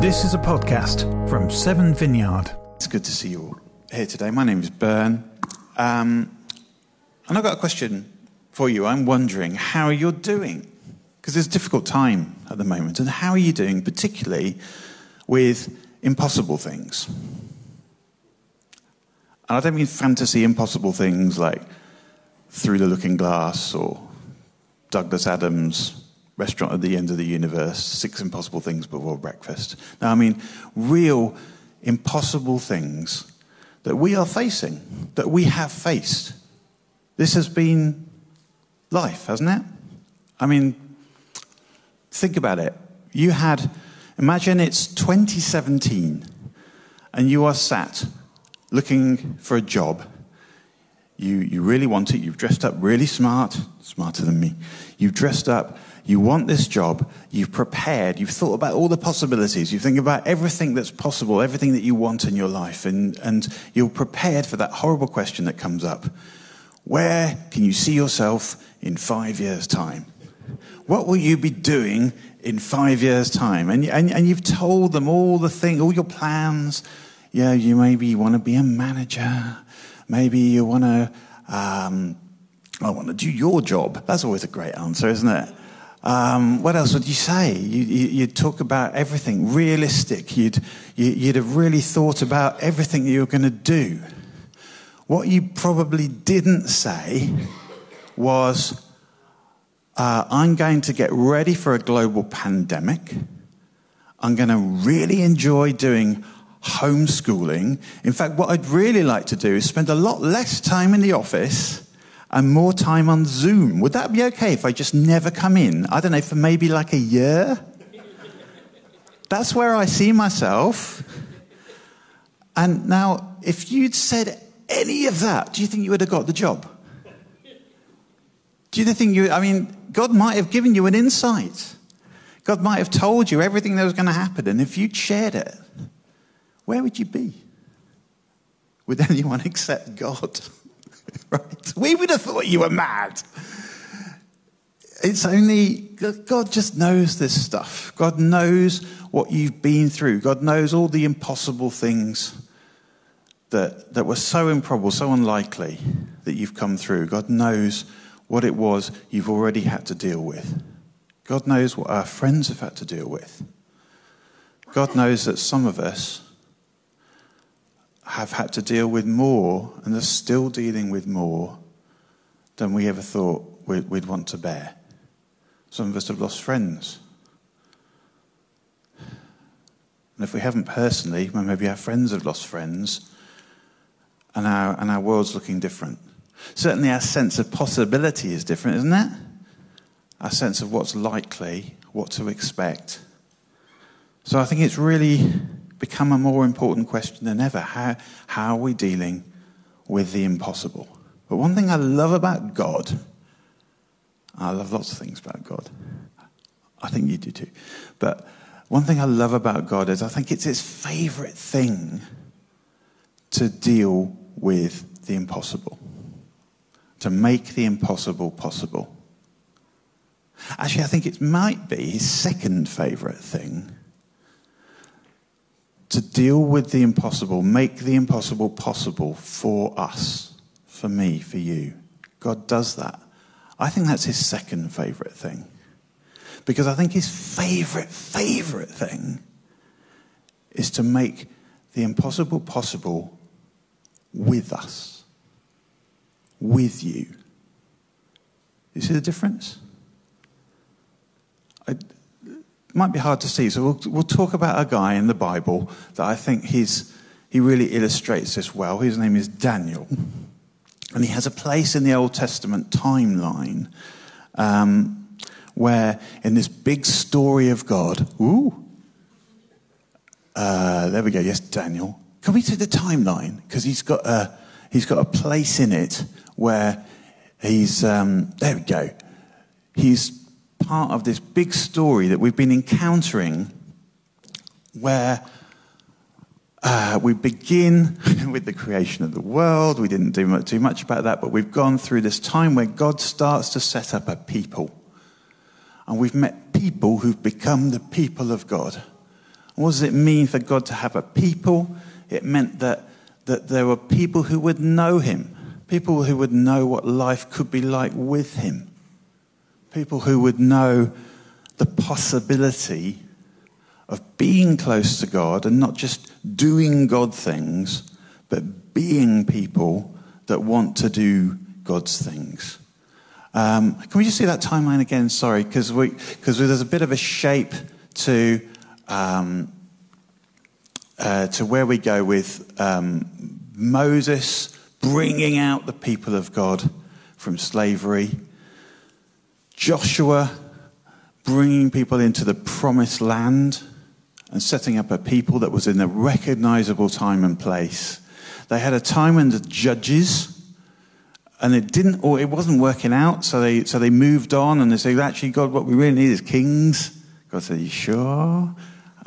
This is a podcast from Seven Vineyard. It's good to see you all here today. My name is Bern. Um, and I've got a question for you. I'm wondering how you're doing. Because it's a difficult time at the moment. And how are you doing, particularly with impossible things? And I don't mean fantasy impossible things like Through the Looking Glass or Douglas Adams' Restaurant at the End of the Universe, Six Impossible Things Before Breakfast. Now, I mean real impossible things that we are facing, that we have faced. This has been life, hasn't it? I mean, think about it. You had, imagine it's 2017 and you are sat looking for a job. You, you really want it. You've dressed up really smart, smarter than me. You've dressed up. You want this job. You've prepared. You've thought about all the possibilities. You think about everything that's possible, everything that you want in your life. And, and you're prepared for that horrible question that comes up. Where can you see yourself in five years' time? What will you be doing in five years' time? And, and, and you've told them all the thing, all your plans. Yeah, you maybe want to be a manager. Maybe you want to, um, I want to do your job. That's always a great answer, isn't it? Um, what else would you say? You, you, you'd talk about everything realistic. You'd, you, you'd have really thought about everything that you were going to do. What you probably didn't say was, uh, I'm going to get ready for a global pandemic. I'm going to really enjoy doing homeschooling. In fact, what I'd really like to do is spend a lot less time in the office and more time on Zoom. Would that be okay if I just never come in? I don't know, for maybe like a year? That's where I see myself. And now, if you'd said any of that, do you think you would have got the job? Do you think you, I mean, God might have given you an insight. God might have told you everything that was going to happen. And if you'd shared it, where would you be? With anyone except God? right? We would have thought you were mad. It's only, God just knows this stuff. God knows what you've been through. God knows all the impossible things that, that were so improbable, so unlikely that you've come through. God knows what it was you've already had to deal with. God knows what our friends have had to deal with. God knows that some of us have had to deal with more and are still dealing with more than we ever thought we'd, we'd want to bear. Some of us have lost friends. And if we haven't personally, well, maybe our friends have lost friends, and our, and our world's looking different. Certainly, our sense of possibility is different, isn't it? Our sense of what's likely, what to expect. So I think it's really become a more important question than ever. How, how are we dealing with the impossible? But one thing I love about God, I love lots of things about God. I think you do too. But one thing I love about God is I think it's his favorite thing to deal with the impossible, to make the impossible possible. Actually, I think it might be his second favorite thing to deal with the impossible, make the impossible possible for us, for me, for you. God does that. I think that's his second favorite thing. Because I think his favorite, favorite thing is to make the impossible possible with us, with you. You see the difference? I, might be hard to see, so we'll, we'll talk about a guy in the Bible that I think he's, he really illustrates this well. His name is Daniel. And he has a place in the Old Testament timeline um, where, in this big story of God, ooh, uh, there we go, yes, Daniel. Can we take the timeline? Because he's got a, he's got a place in it where he's, um, there we go. He's part of this big story that we've been encountering where uh, we begin with the creation of the world. We didn't do much, too much about that, but we've gone through this time where God starts to set up a people. And we've met people who've become the people of God. What does it mean for God to have a people? It meant that, that there were people who would know him, people who would know what life could be like with him, people who would know the possibility of being close to God and not just doing God things, but being people that want to do God's things. Um, can we just see that timeline again? Sorry, because there's a bit of a shape to um, uh, to where we go with um, Moses bringing out the people of God from slavery, Joshua bringing people into the promised land and setting up a people that was in a recognizable time and place. They had a time when the judges and it didn't or it wasn't working out so they so they moved on and they said actually god what we really need is kings. God said you sure?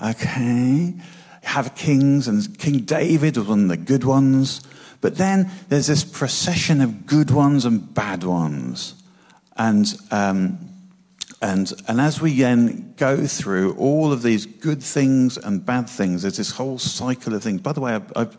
Okay. Have kings and king david was one of the good ones. But then there's this procession of good ones and bad ones and um, and and as we then go through all of these good things and bad things there's this whole cycle of things by the way i've, I've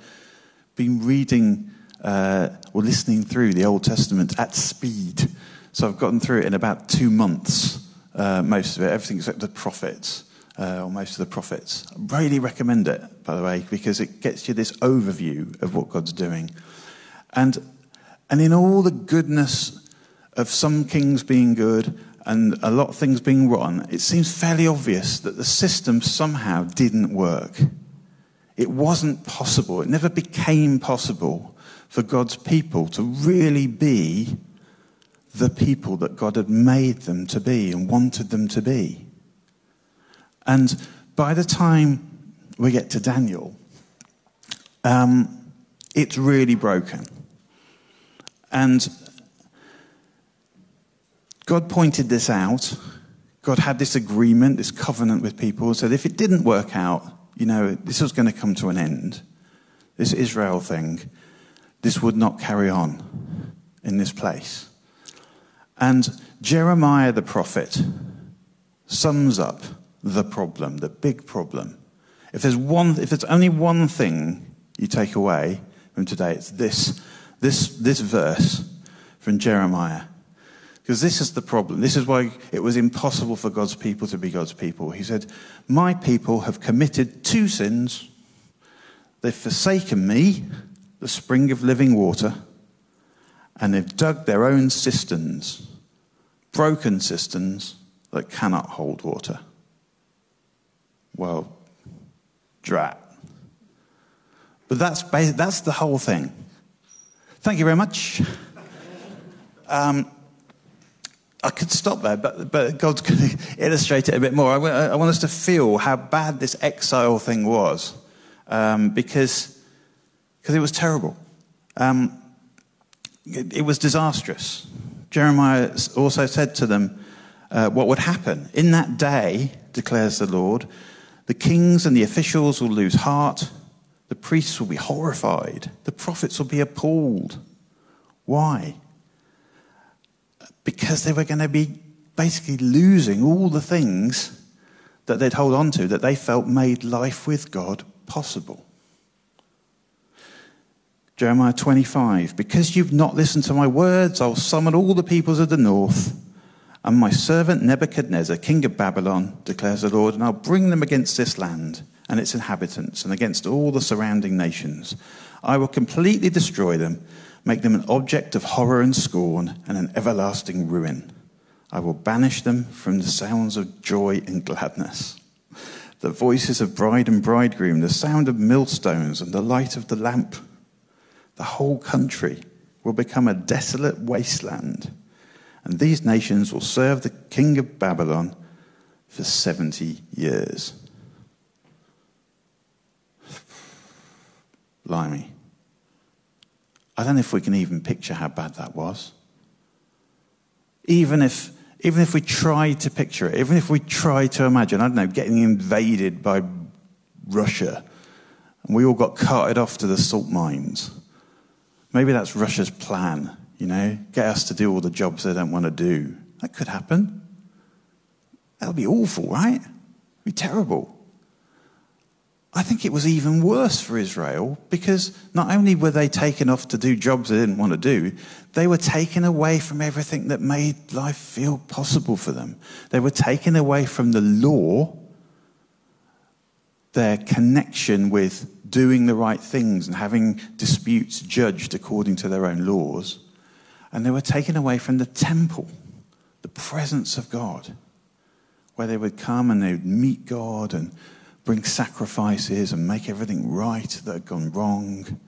been reading uh, or listening through the Old Testament at speed. So I've gotten through it in about two months, uh, most of it, everything except the prophets, uh, or most of the prophets. I really recommend it, by the way, because it gets you this overview of what God's doing. And, and in all the goodness of some kings being good and a lot of things being rotten, it seems fairly obvious that the system somehow didn't work. It wasn't possible. It never became possible for God's people to really be the people that God had made them to be and wanted them to be. And by the time we get to Daniel, um, it's really broken. And God pointed this out. God had this agreement, this covenant with people, said if it didn't work out, you know, this was going to come to an end. This Israel thing this would not carry on in this place. And Jeremiah the prophet sums up the problem, the big problem. If there's, one, if there's only one thing you take away from today, it's this, this, this verse from Jeremiah. Because this is the problem. This is why it was impossible for God's people to be God's people. He said, My people have committed two sins. They've forsaken me the spring of living water, and they've dug their own cisterns, broken cisterns that cannot hold water. Well, drat. But that's, that's the whole thing. Thank you very much. Um, I could stop there, but, but God's going to illustrate it a bit more. I, want us to feel how bad this exile thing was, um, because because it was terrible. Um, it, it, was disastrous. Jeremiah also said to them uh, what would happen. In that day, declares the Lord, the kings and the officials will lose heart, the priests will be horrified, the prophets will be appalled. Why? Because they were going to be basically losing all the things that they'd hold on to that they felt made life with God possible. Jeremiah 25, because you've not listened to my words, I'll summon all the peoples of the north and my servant Nebuchadnezzar, king of Babylon, declares the Lord, and I'll bring them against this land and its inhabitants and against all the surrounding nations. I will completely destroy them, make them an object of horror and scorn and an everlasting ruin. I will banish them from the sounds of joy and gladness. The voices of bride and bridegroom, the sound of millstones and the light of the lamp the whole country will become a desolate wasteland, and these nations will serve the king of Babylon for 70 years. Blimey. I don't know if we can even picture how bad that was. Even if, even if we tried to picture it, even if we tried to imagine, I don't know, getting invaded by Russia, and we all got carted off to the salt mines Maybe that's Russia's plan, you know, get us to do all the jobs they don't want to do. That could happen. That would be awful, right? It'd be terrible. I think it was even worse for Israel because not only were they taken off to do jobs they didn't want to do, they were taken away from everything that made life feel possible for them. They were taken away from the law, their connection with doing the right things and having disputes judged according to their own laws. And they were taken away from the temple, the presence of God, where they would come and they would meet God and bring sacrifices and make everything right that had gone wrong.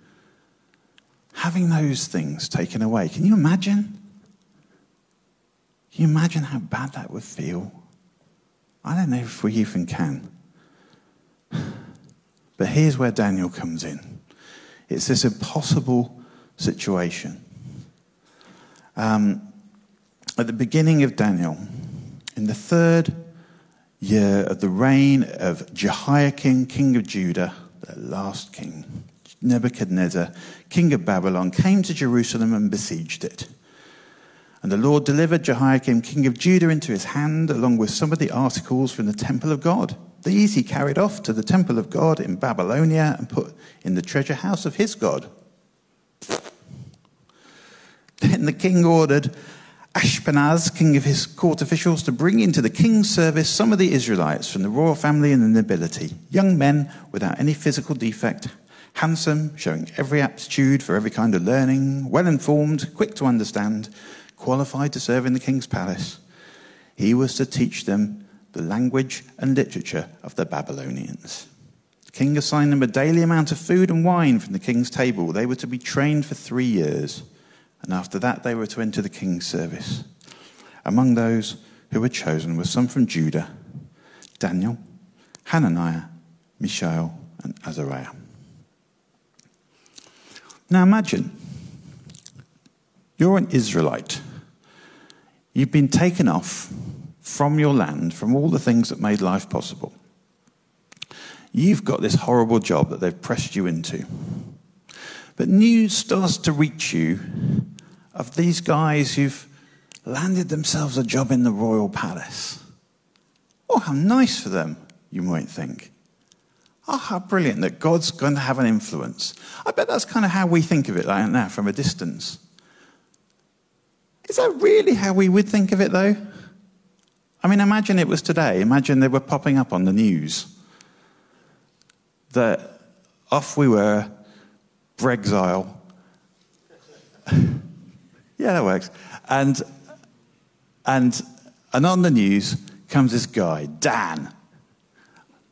Having those things taken away, can you imagine? Can you imagine how bad that would feel? I don't know if we even can. But here's where Daniel comes in it's this impossible situation. Um, at the beginning of Daniel, in the third year of the reign of Jehoiakim, king of Judah, the last king, Nebuchadnezzar, king of Babylon, came to Jerusalem and besieged it. And the Lord delivered Jehoiakim, king of Judah, into his hand, along with some of the articles from the temple of God. These he carried off to the temple of God in Babylonia and put in the treasure house of his God. Then the king ordered Ashpenaz, king of his court officials, to bring into the king's service some of the Israelites from the royal family and the nobility, young men without any physical defect, handsome, showing every aptitude for every kind of learning, well informed, quick to understand, qualified to serve in the king's palace. He was to teach them the language and literature of the Babylonians. The king assigned them a daily amount of food and wine from the king's table. They were to be trained for three years and after that they were to enter the king's service. Among those who were chosen were some from Judah Daniel, Hananiah, Mishael, and Azariah. Now imagine you're an Israelite. You've been taken off from your land, from all the things that made life possible. You've got this horrible job that they've pressed you into. But news starts to reach you of these guys who've landed themselves a job in the royal palace. Oh, how nice for them, you might think. Oh, how brilliant that God's going to have an influence. I bet that's kind of how we think of it like now from a distance. Is that really how we would think of it, though? I mean, imagine it was today. Imagine they were popping up on the news that off we were, Brexile. Yeah, that works. And, and, and on the news comes this guy, Dan.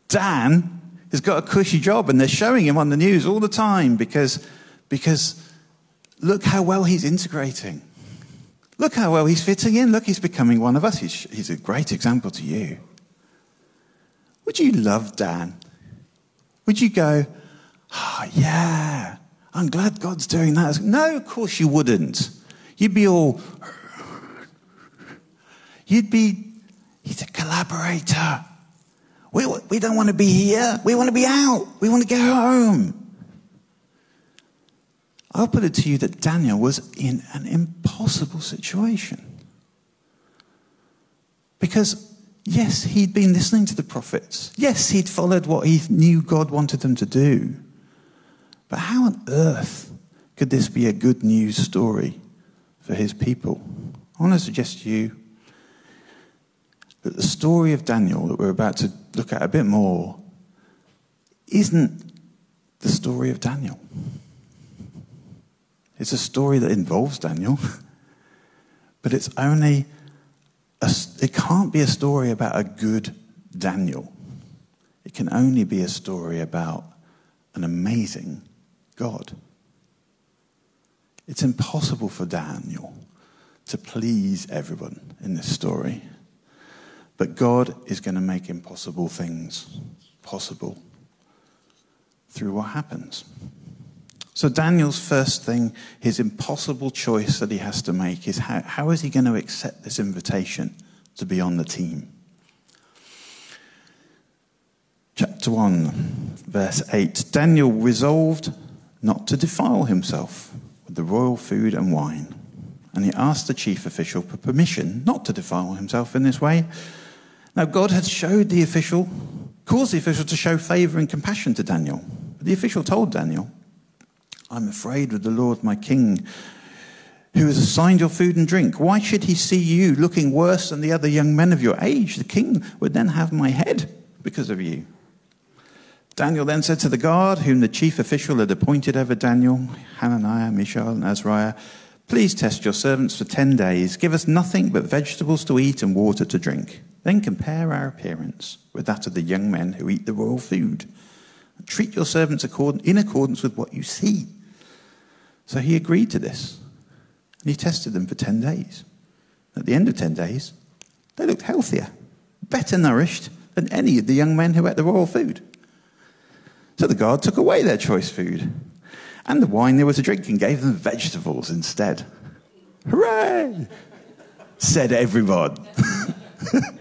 Dan has got a cushy job, and they're showing him on the news all the time because, because look how well he's integrating. Look how well he's fitting in. Look, he's becoming one of us. He's, he's a great example to you. Would you love Dan? Would you go, oh, yeah, I'm glad God's doing that? No, of course you wouldn't. You'd be all, you'd be, he's a collaborator. We, we don't want to be here. We want to be out. We want to go home. I'll put it to you that Daniel was in an impossible situation. Because, yes, he'd been listening to the prophets. Yes, he'd followed what he knew God wanted them to do. But how on earth could this be a good news story for his people. I want to suggest to you that the story of Daniel that we're about to look at a bit more isn't the story of Daniel. It's a story that involves Daniel, but it's only a, it can't be a story about a good Daniel. It can only be a story about an amazing God. It's impossible for Daniel to please everyone in this story. But God is going to make impossible things possible through what happens. So, Daniel's first thing, his impossible choice that he has to make, is how, how is he going to accept this invitation to be on the team? Chapter 1, verse 8 Daniel resolved not to defile himself with the royal food and wine. And he asked the chief official for permission not to defile himself in this way. Now, God had showed the official caused the official to show favor and compassion to Daniel. But the official told Daniel, I'm afraid of the Lord my king, who has assigned your food and drink. Why should he see you looking worse than the other young men of your age? The king would then have my head because of you. Daniel then said to the guard, whom the chief official had appointed over Daniel, Hananiah, Mishael, and Azariah, Please test your servants for ten days. Give us nothing but vegetables to eat and water to drink. Then compare our appearance with that of the young men who eat the royal food. Treat your servants in accordance with what you see. So he agreed to this. And he tested them for 10 days. At the end of 10 days, they looked healthier, better nourished than any of the young men who ate the royal food. So the guard took away their choice food and the wine they were to drink and gave them vegetables instead. Hooray! Said everyone.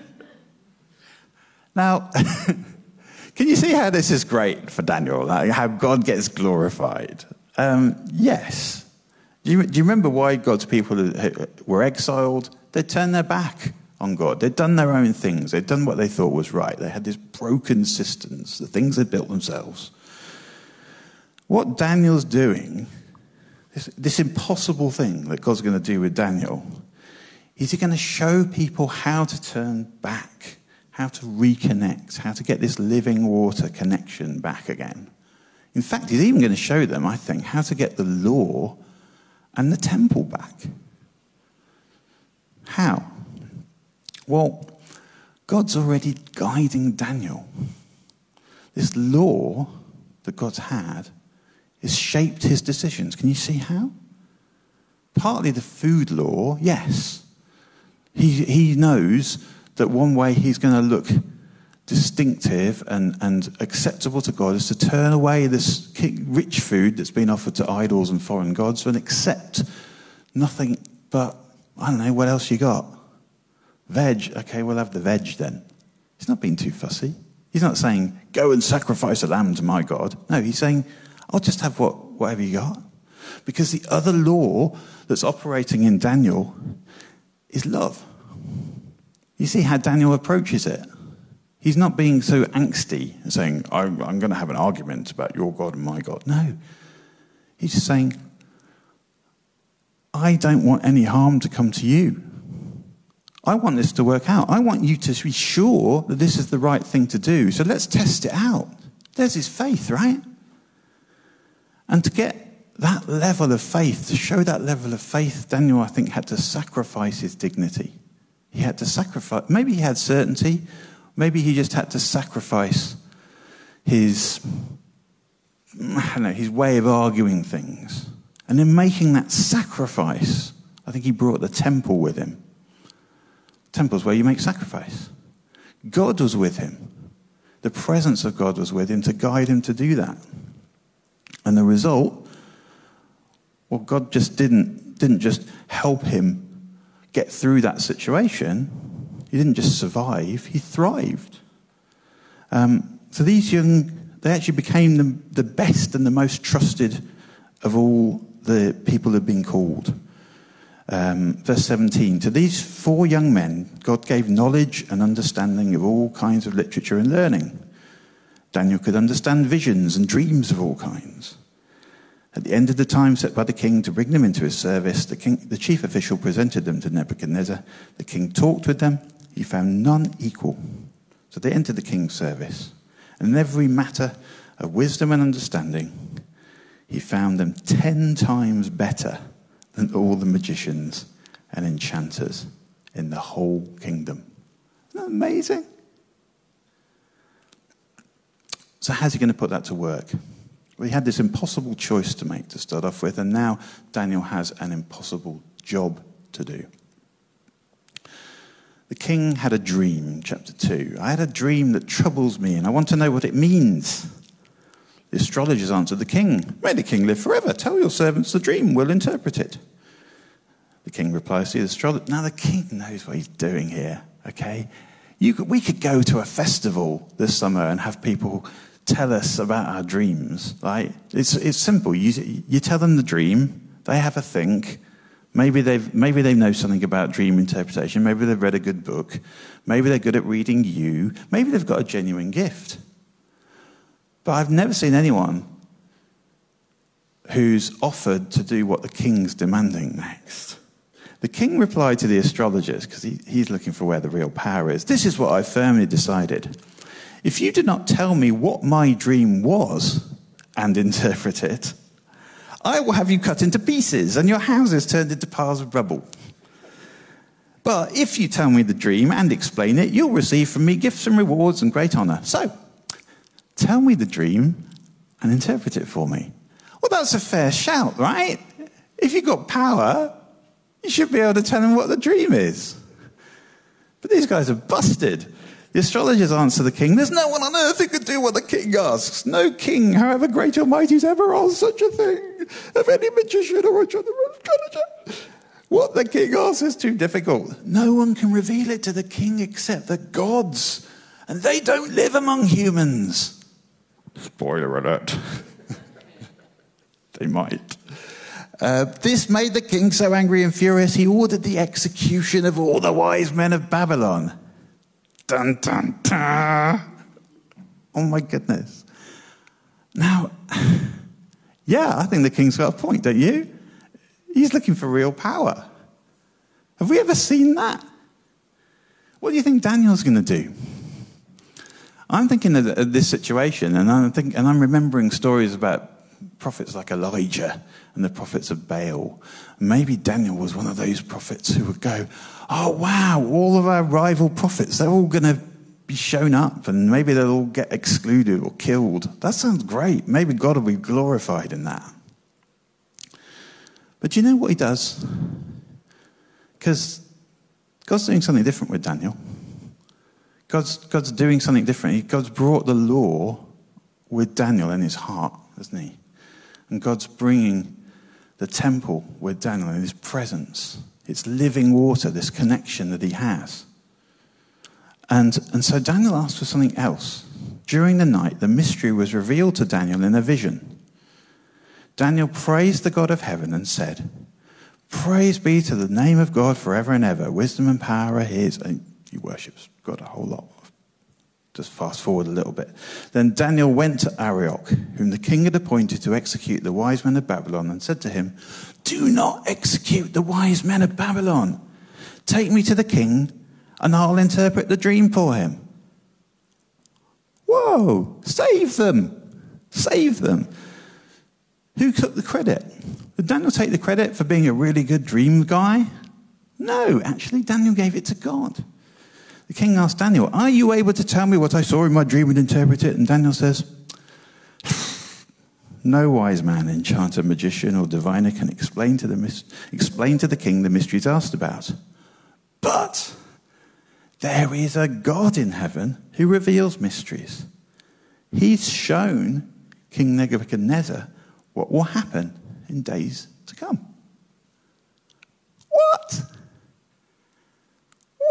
now, can you see how this is great for Daniel? How God gets glorified? Um, yes. Do you, do you remember why God's people were exiled? They turned their back on God. They'd done their own things. They'd done what they thought was right. They had these broken systems, the things they built themselves. What Daniel's doing, this, this impossible thing that God's going to do with Daniel, is he going to show people how to turn back, how to reconnect, how to get this living water connection back again. In fact, he's even going to show them, I think, how to get the law and the temple back. How? Well, God's already guiding Daniel. This law that God's had has shaped his decisions. Can you see how? Partly the food law, yes. He, he knows that one way he's going to look distinctive and, and acceptable to God is to turn away this rich food that's been offered to idols and foreign gods and accept nothing but, I don't know, what else you got? Veg. Okay, we'll have the veg then. He's not being too fussy. He's not saying, go and sacrifice a lamb to my God. No, he's saying, I'll just have what, whatever you got. Because the other law that's operating in Daniel is love. You see how Daniel approaches it? He's not being so angsty and saying, I'm, I'm going to have an argument about your God and my God. No. He's just saying, I don't want any harm to come to you. I want this to work out. I want you to be sure that this is the right thing to do. So let's test it out. There's his faith, right? And to get that level of faith, to show that level of faith, Daniel, I think, had to sacrifice his dignity. He had to sacrifice, maybe he had certainty, maybe he just had to sacrifice his, I don't know, his way of arguing things. And in making that sacrifice, I think he brought the temple with him. Temple's where you make sacrifice. God was with him. The presence of God was with him to guide him to do that. And the result, well, God just didn't, didn't just help him get through that situation. He didn't just survive, he thrived. Um, so these young, they actually became the, the best and the most trusted of all the people who had been called. Um, verse 17 To these four young men, God gave knowledge and understanding of all kinds of literature and learning. Daniel could understand visions and dreams of all kinds. At the end of the time set by the king to bring them into his service, the, king, the chief official presented them to Nebuchadnezzar. The king talked with them. He found none equal. So they entered the king's service. And in every matter of wisdom and understanding, he found them ten times better than all the magicians and enchanters in the whole kingdom. Isn't that amazing? So, how's he going to put that to work? Well, he had this impossible choice to make to start off with, and now Daniel has an impossible job to do. The king had a dream, chapter 2. I had a dream that troubles me, and I want to know what it means. The astrologers answered the king, May the king live forever. Tell your servants the dream, we'll interpret it. The king replies to the astrologer, Now the king knows what he's doing here, okay? Could, we could go to a festival this summer and have people tell us about our dreams, right? It's, it's simple. You, you tell them the dream, they have a think, Maybe, they've, maybe they know something about dream interpretation. Maybe they've read a good book. Maybe they're good at reading you. Maybe they've got a genuine gift. But I've never seen anyone who's offered to do what the king's demanding next. The king replied to the astrologers, because he, he's looking for where the real power is This is what I firmly decided. If you do not tell me what my dream was and interpret it, I will have you cut into pieces and your houses turned into piles of rubble. But if you tell me the dream and explain it, you'll receive from me gifts and rewards and great honor. So, tell me the dream and interpret it for me. Well, that's a fair shout, right? If you've got power, you should be able to tell him what the dream is. But these guys are busted. The astrologers answer the king, There's no one on earth who could do what the king asks. No king, however great or mighty, has ever asked such a thing of any magician or astrologer. What the king asks is too difficult. No one can reveal it to the king except the gods, and they don't live among humans. Spoiler alert. they might. Uh, this made the king so angry and furious, he ordered the execution of all the wise men of Babylon. Dun, dun, dun. Oh my goodness. Now, yeah, I think the king's got a point, don't you? He's looking for real power. Have we ever seen that? What do you think Daniel's going to do? I'm thinking of this situation, and I'm, thinking, and I'm remembering stories about prophets like Elijah and the prophets of Baal. Maybe Daniel was one of those prophets who would go, oh, wow, all of our rival prophets, they're all going to be shown up and maybe they'll all get excluded or killed. That sounds great. Maybe God will be glorified in that. But do you know what he does? Because God's doing something different with Daniel. God's, God's doing something different. God's brought the law with Daniel in his heart, hasn't he? And God's bringing the temple with Daniel in his presence. It's living water, this connection that he has. And, and so Daniel asked for something else. During the night, the mystery was revealed to Daniel in a vision. Daniel praised the God of heaven and said, Praise be to the name of God forever and ever. Wisdom and power are his. And he worships God a whole lot. Just fast forward a little bit. Then Daniel went to Arioch, whom the king had appointed to execute the wise men of Babylon, and said to him, Do not execute the wise men of Babylon. Take me to the king, and I'll interpret the dream for him. Whoa, save them! Save them. Who took the credit? Did Daniel take the credit for being a really good dream guy? No, actually, Daniel gave it to God. The king asked Daniel, Are you able to tell me what I saw in my dream and interpret it? And Daniel says, No wise man, enchanter, magician, or diviner can explain to, the, explain to the king the mysteries asked about. But there is a God in heaven who reveals mysteries. He's shown King Nebuchadnezzar what will happen in days to come. What?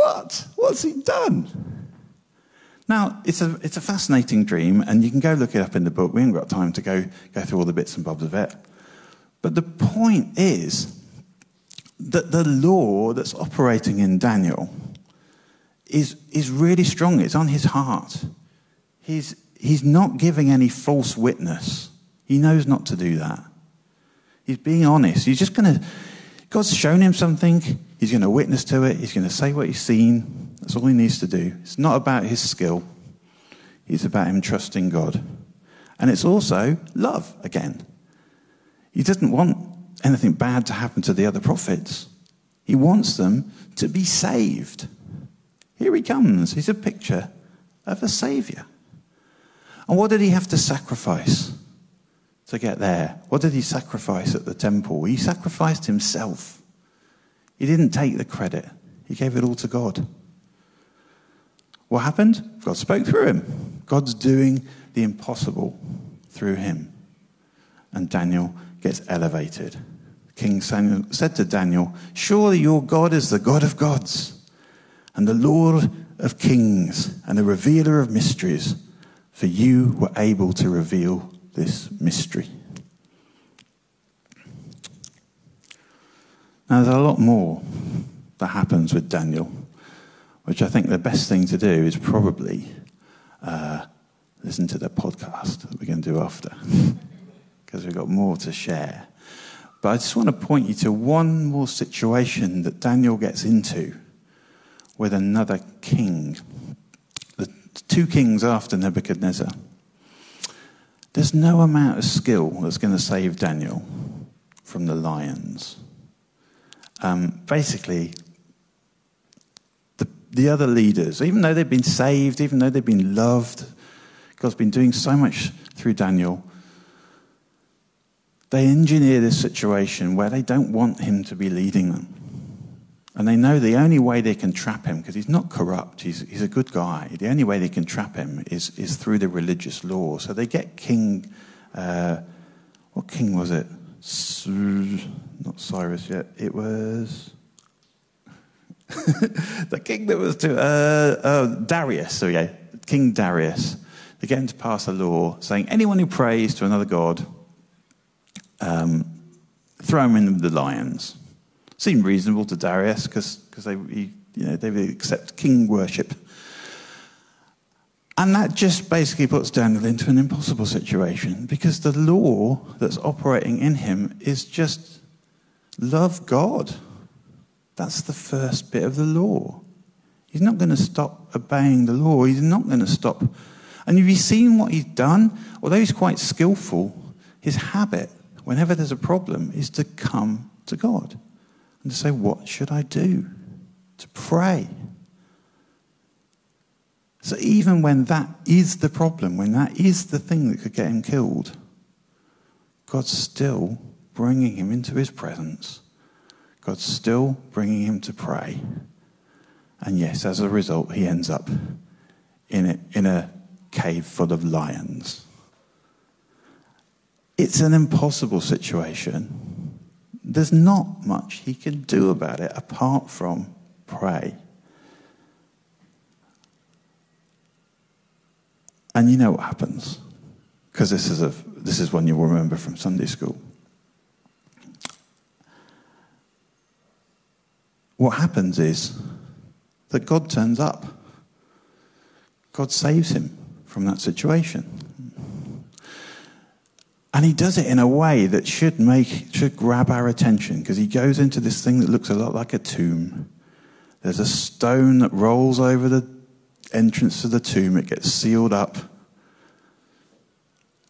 What? What's he done? Now, it's a, it's a fascinating dream, and you can go look it up in the book. We haven't got time to go, go through all the bits and bobs of it. But the point is that the law that's operating in Daniel is, is really strong. It's on his heart. He's, he's not giving any false witness. He knows not to do that. He's being honest. He's just going to, God's shown him something. He's going to witness to it. He's going to say what he's seen. That's all he needs to do. It's not about his skill, it's about him trusting God. And it's also love again. He doesn't want anything bad to happen to the other prophets, he wants them to be saved. Here he comes. He's a picture of a savior. And what did he have to sacrifice to get there? What did he sacrifice at the temple? He sacrificed himself. He didn't take the credit, he gave it all to God. What happened? God spoke through him. God's doing the impossible through him. And Daniel gets elevated. King Samuel said to Daniel, Surely your God is the God of gods and the Lord of kings and the revealer of mysteries, for you were able to reveal this mystery. Now, there's a lot more that happens with Daniel, which I think the best thing to do is probably uh, listen to the podcast that we're going to do after, because we've got more to share. But I just want to point you to one more situation that Daniel gets into with another king. The two kings after Nebuchadnezzar. There's no amount of skill that's going to save Daniel from the lions. Um, basically, the, the other leaders, even though they've been saved, even though they've been loved, God's been doing so much through Daniel, they engineer this situation where they don't want him to be leading them. And they know the only way they can trap him, because he's not corrupt, he's, he's a good guy, the only way they can trap him is, is through the religious law. So they get King, uh, what king was it? Not Cyrus yet, it was. the king that was to uh, uh, Darius. So yeah, King Darius. Him to pass a law saying anyone who prays to another god, um, throw him in the lions seemed reasonable to Darius because they, you know, they would accept king worship. And that just basically puts Daniel into an impossible situation because the law that's operating in him is just love God. That's the first bit of the law. He's not going to stop obeying the law. He's not going to stop. And have you seen what he's done? Although he's quite skillful, his habit, whenever there's a problem, is to come to God and to say, What should I do? To pray. So even when that is the problem, when that is the thing that could get him killed, God's still bringing him into his presence. God's still bringing him to pray. And yes, as a result, he ends up in a, in a cave full of lions. It's an impossible situation there's not much he can do about it apart from pray. And you know what happens? Because this is, a, this is one you'll remember from Sunday school. What happens is that God turns up. God saves him from that situation. And he does it in a way that should make, should grab our attention because he goes into this thing that looks a lot like a tomb. There's a stone that rolls over the entrance to the tomb. It gets sealed up.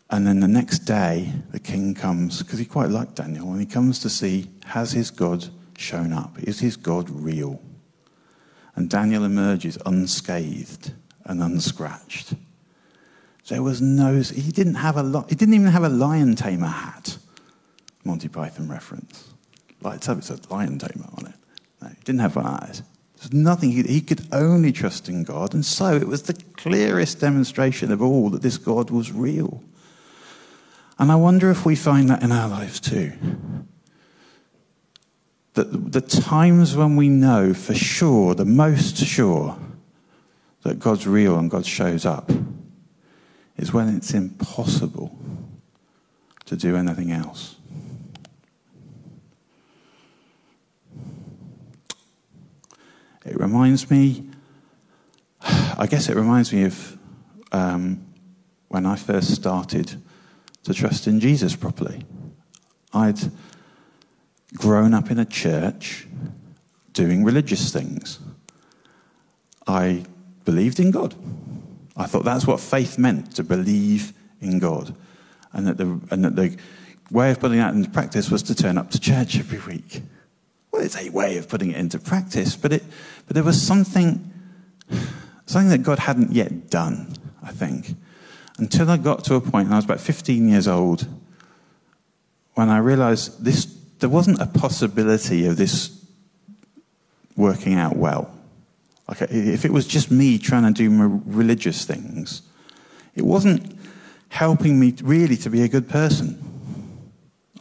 And then the next day, the king comes, because he quite liked Daniel, and he comes to see has his God shown up? Is his God real? And Daniel emerges unscathed and unscratched. There was no, he didn't have a, lot he didn't even have a lion tamer hat. Monty Python reference. Lights up, it says lion tamer on it. No, he didn't have one eyes. There's nothing, he, he could only trust in God. And so it was the clearest demonstration of all that this God was real. And I wonder if we find that in our lives too. That the times when we know for sure, the most sure, that God's real and God shows up is when it's impossible to do anything else. It reminds me, I guess it reminds me of um, when I first started to trust in Jesus properly. I'd grown up in a church doing religious things. I believed in God. I thought that's what faith meant to believe in God. And that the, and that the way of putting that into practice was to turn up to church every week. Well, it's a way of putting it into practice, but, it, but there was something, something that God hadn't yet done, I think. Until I got to a point, and I was about 15 years old, when I realized this, there wasn't a possibility of this working out well. Like if it was just me trying to do religious things, it wasn't helping me really to be a good person.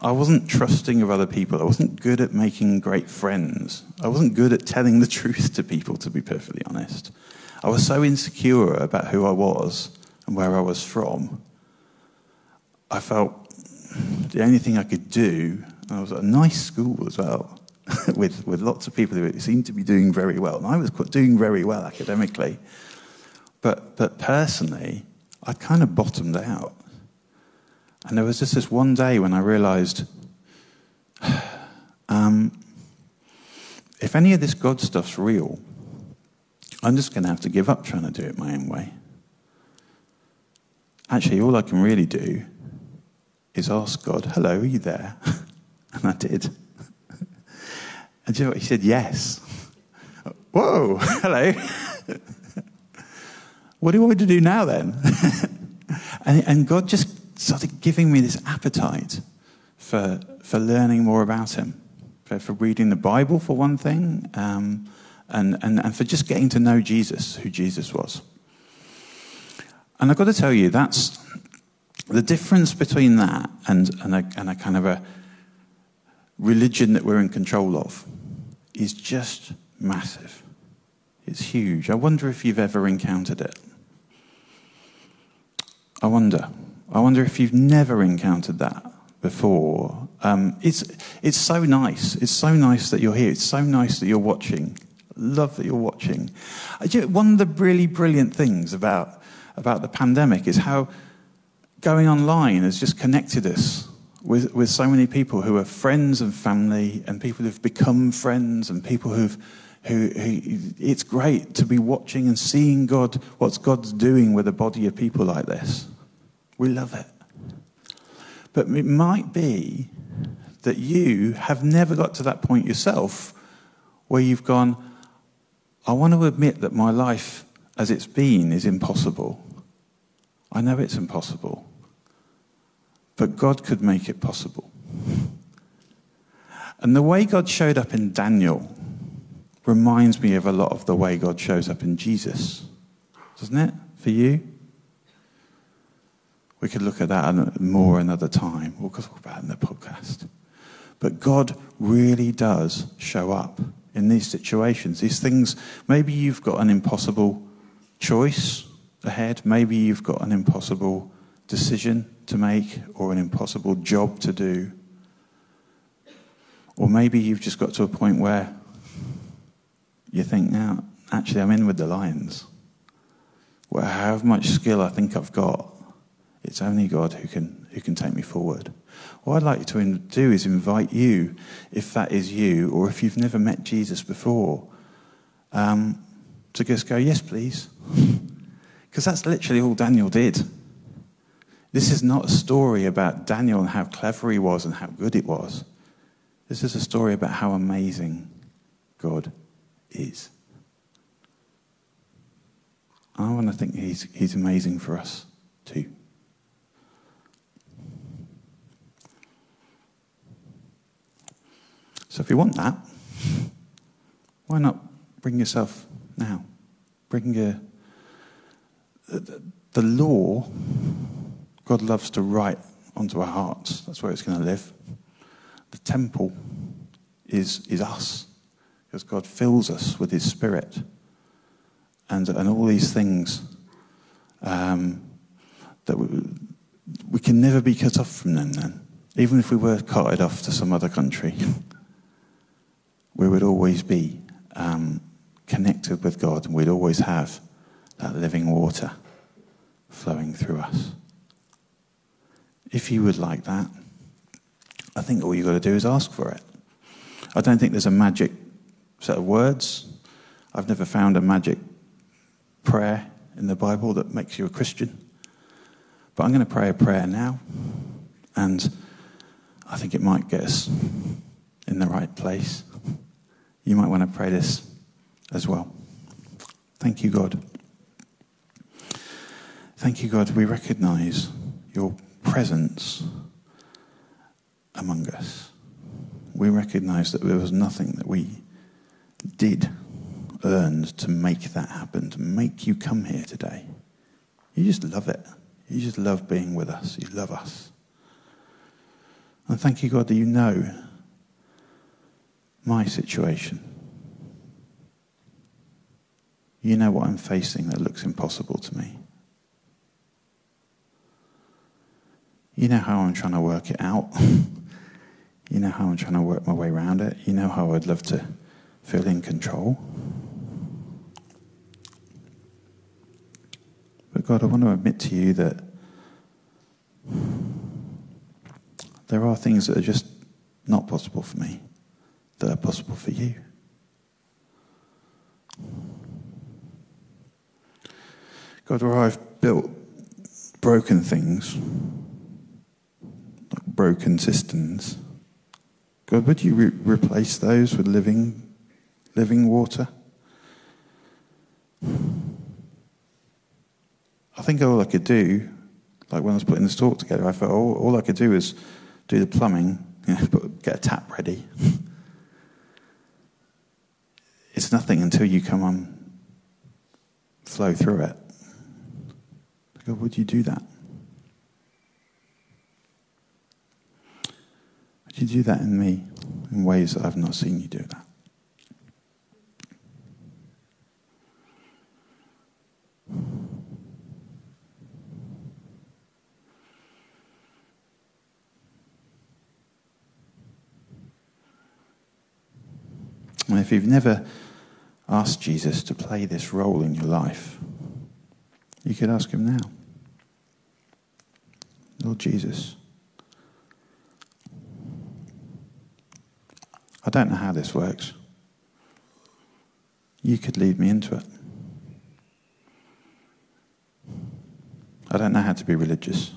I wasn't trusting of other people. I wasn't good at making great friends. I wasn't good at telling the truth to people, to be perfectly honest. I was so insecure about who I was and where I was from. I felt the only thing I could do, I was at a nice school as well, with, with lots of people who seemed to be doing very well. And I was doing very well academically. But, but personally, I kind of bottomed out. And there was just this one day when I realized um, if any of this God stuff's real, I'm just going to have to give up trying to do it my own way. Actually, all I can really do is ask God, hello, are you there? and I did. and you know what? He said, yes. Whoa, hello. what do you want me to do now then? and, and God just started giving me this appetite for, for learning more about Him, for, for reading the Bible, for one thing, um, and, and, and for just getting to know Jesus, who Jesus was. And I've got to tell you, that's the difference between that and, and, a, and a kind of a religion that we're in control of is just massive. It's huge. I wonder if you've ever encountered it. I wonder. I wonder if you've never encountered that before. Um, it's, it's so nice. It's so nice that you're here. It's so nice that you're watching. Love that you're watching. One of the really brilliant things about, about the pandemic is how going online has just connected us with, with so many people who are friends and family and people who've become friends and people who've who, who, it's great to be watching and seeing God, what God's doing with a body of people like this. We love it. But it might be that you have never got to that point yourself where you've gone, I want to admit that my life as it's been is impossible. I know it's impossible. But God could make it possible. And the way God showed up in Daniel reminds me of a lot of the way God shows up in Jesus. Doesn't it? For you? We could look at that more another time. We'll talk about it in the podcast. But God really does show up in these situations. These things, maybe you've got an impossible choice ahead. Maybe you've got an impossible decision to make or an impossible job to do. Or maybe you've just got to a point where you think, now, actually, I'm in with the lions. Well, how much skill I think I've got, it's only God who can, who can take me forward. What I'd like you to do is invite you, if that is you, or if you've never met Jesus before, um, to just go, yes, please. Because that's literally all Daniel did. This is not a story about Daniel and how clever he was and how good it was. This is a story about how amazing God is. I want to think he's, he's amazing for us too. So if you want that, why not bring yourself now? Bring your, the, the law God loves to write onto our hearts. That's where it's going to live. The temple is, is us, because God fills us with His Spirit. And, and all these things um, that we, we can never be cut off from them then. Even if we were carted off to some other country, we would always be um, connected with God and we'd always have that living water flowing through us if you would like that, I think all you've got to do is ask for it. I don't think there's a magic set of words. I've never found a magic prayer in the Bible that makes you a Christian. But I'm going to pray a prayer now, and I think it might get us in the right place. You might want to pray this as well. Thank you, God. Thank you, God. We recognize your presence among us. We recognize that there was nothing that we did, earned to make that happen, to make you come here today. You just love it. You just love being with us. You love us. And thank you, God, that you know my situation. You know what I'm facing that looks impossible to me. You know how I'm trying to work it out. You know how I'm trying to work my way around it. You know how I'd love to feel in control. But God, I want to admit to you that there are things that are just not possible for me that are possible for you. God, where I've built broken things, broken systems, God, would you re- replace those with living, living water? I think all I could do, like when I was putting this talk together, I thought all, all I could do was do the plumbing, you know, get a tap ready. it's nothing until you come on, flow through it. God, would you do that? Would you do that in me in ways that I've not seen you do that? And if you've never asked Jesus to play this role in your life, you could ask him now. Lord Jesus, I don't know how this works. You could lead me into it. I don't know how to be religious.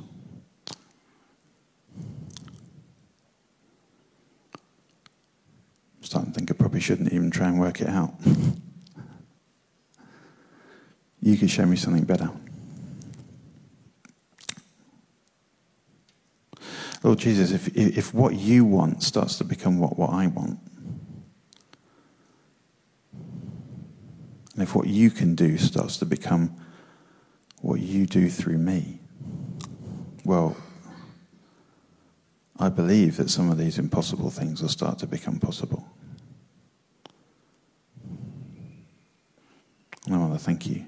I'm starting to think I probably shouldn't even try and work it out. you could show me something better. Lord Jesus, if, if what you want starts to become what, what I want, and if what you can do starts to become what you do through me, well, I believe that some of these impossible things will start to become possible. And I want to thank you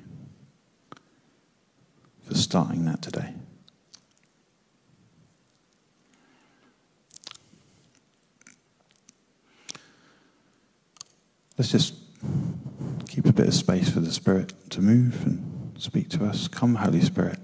for starting that today. Let's just keep a bit of space for the Spirit to move and speak to us. Come, Holy Spirit.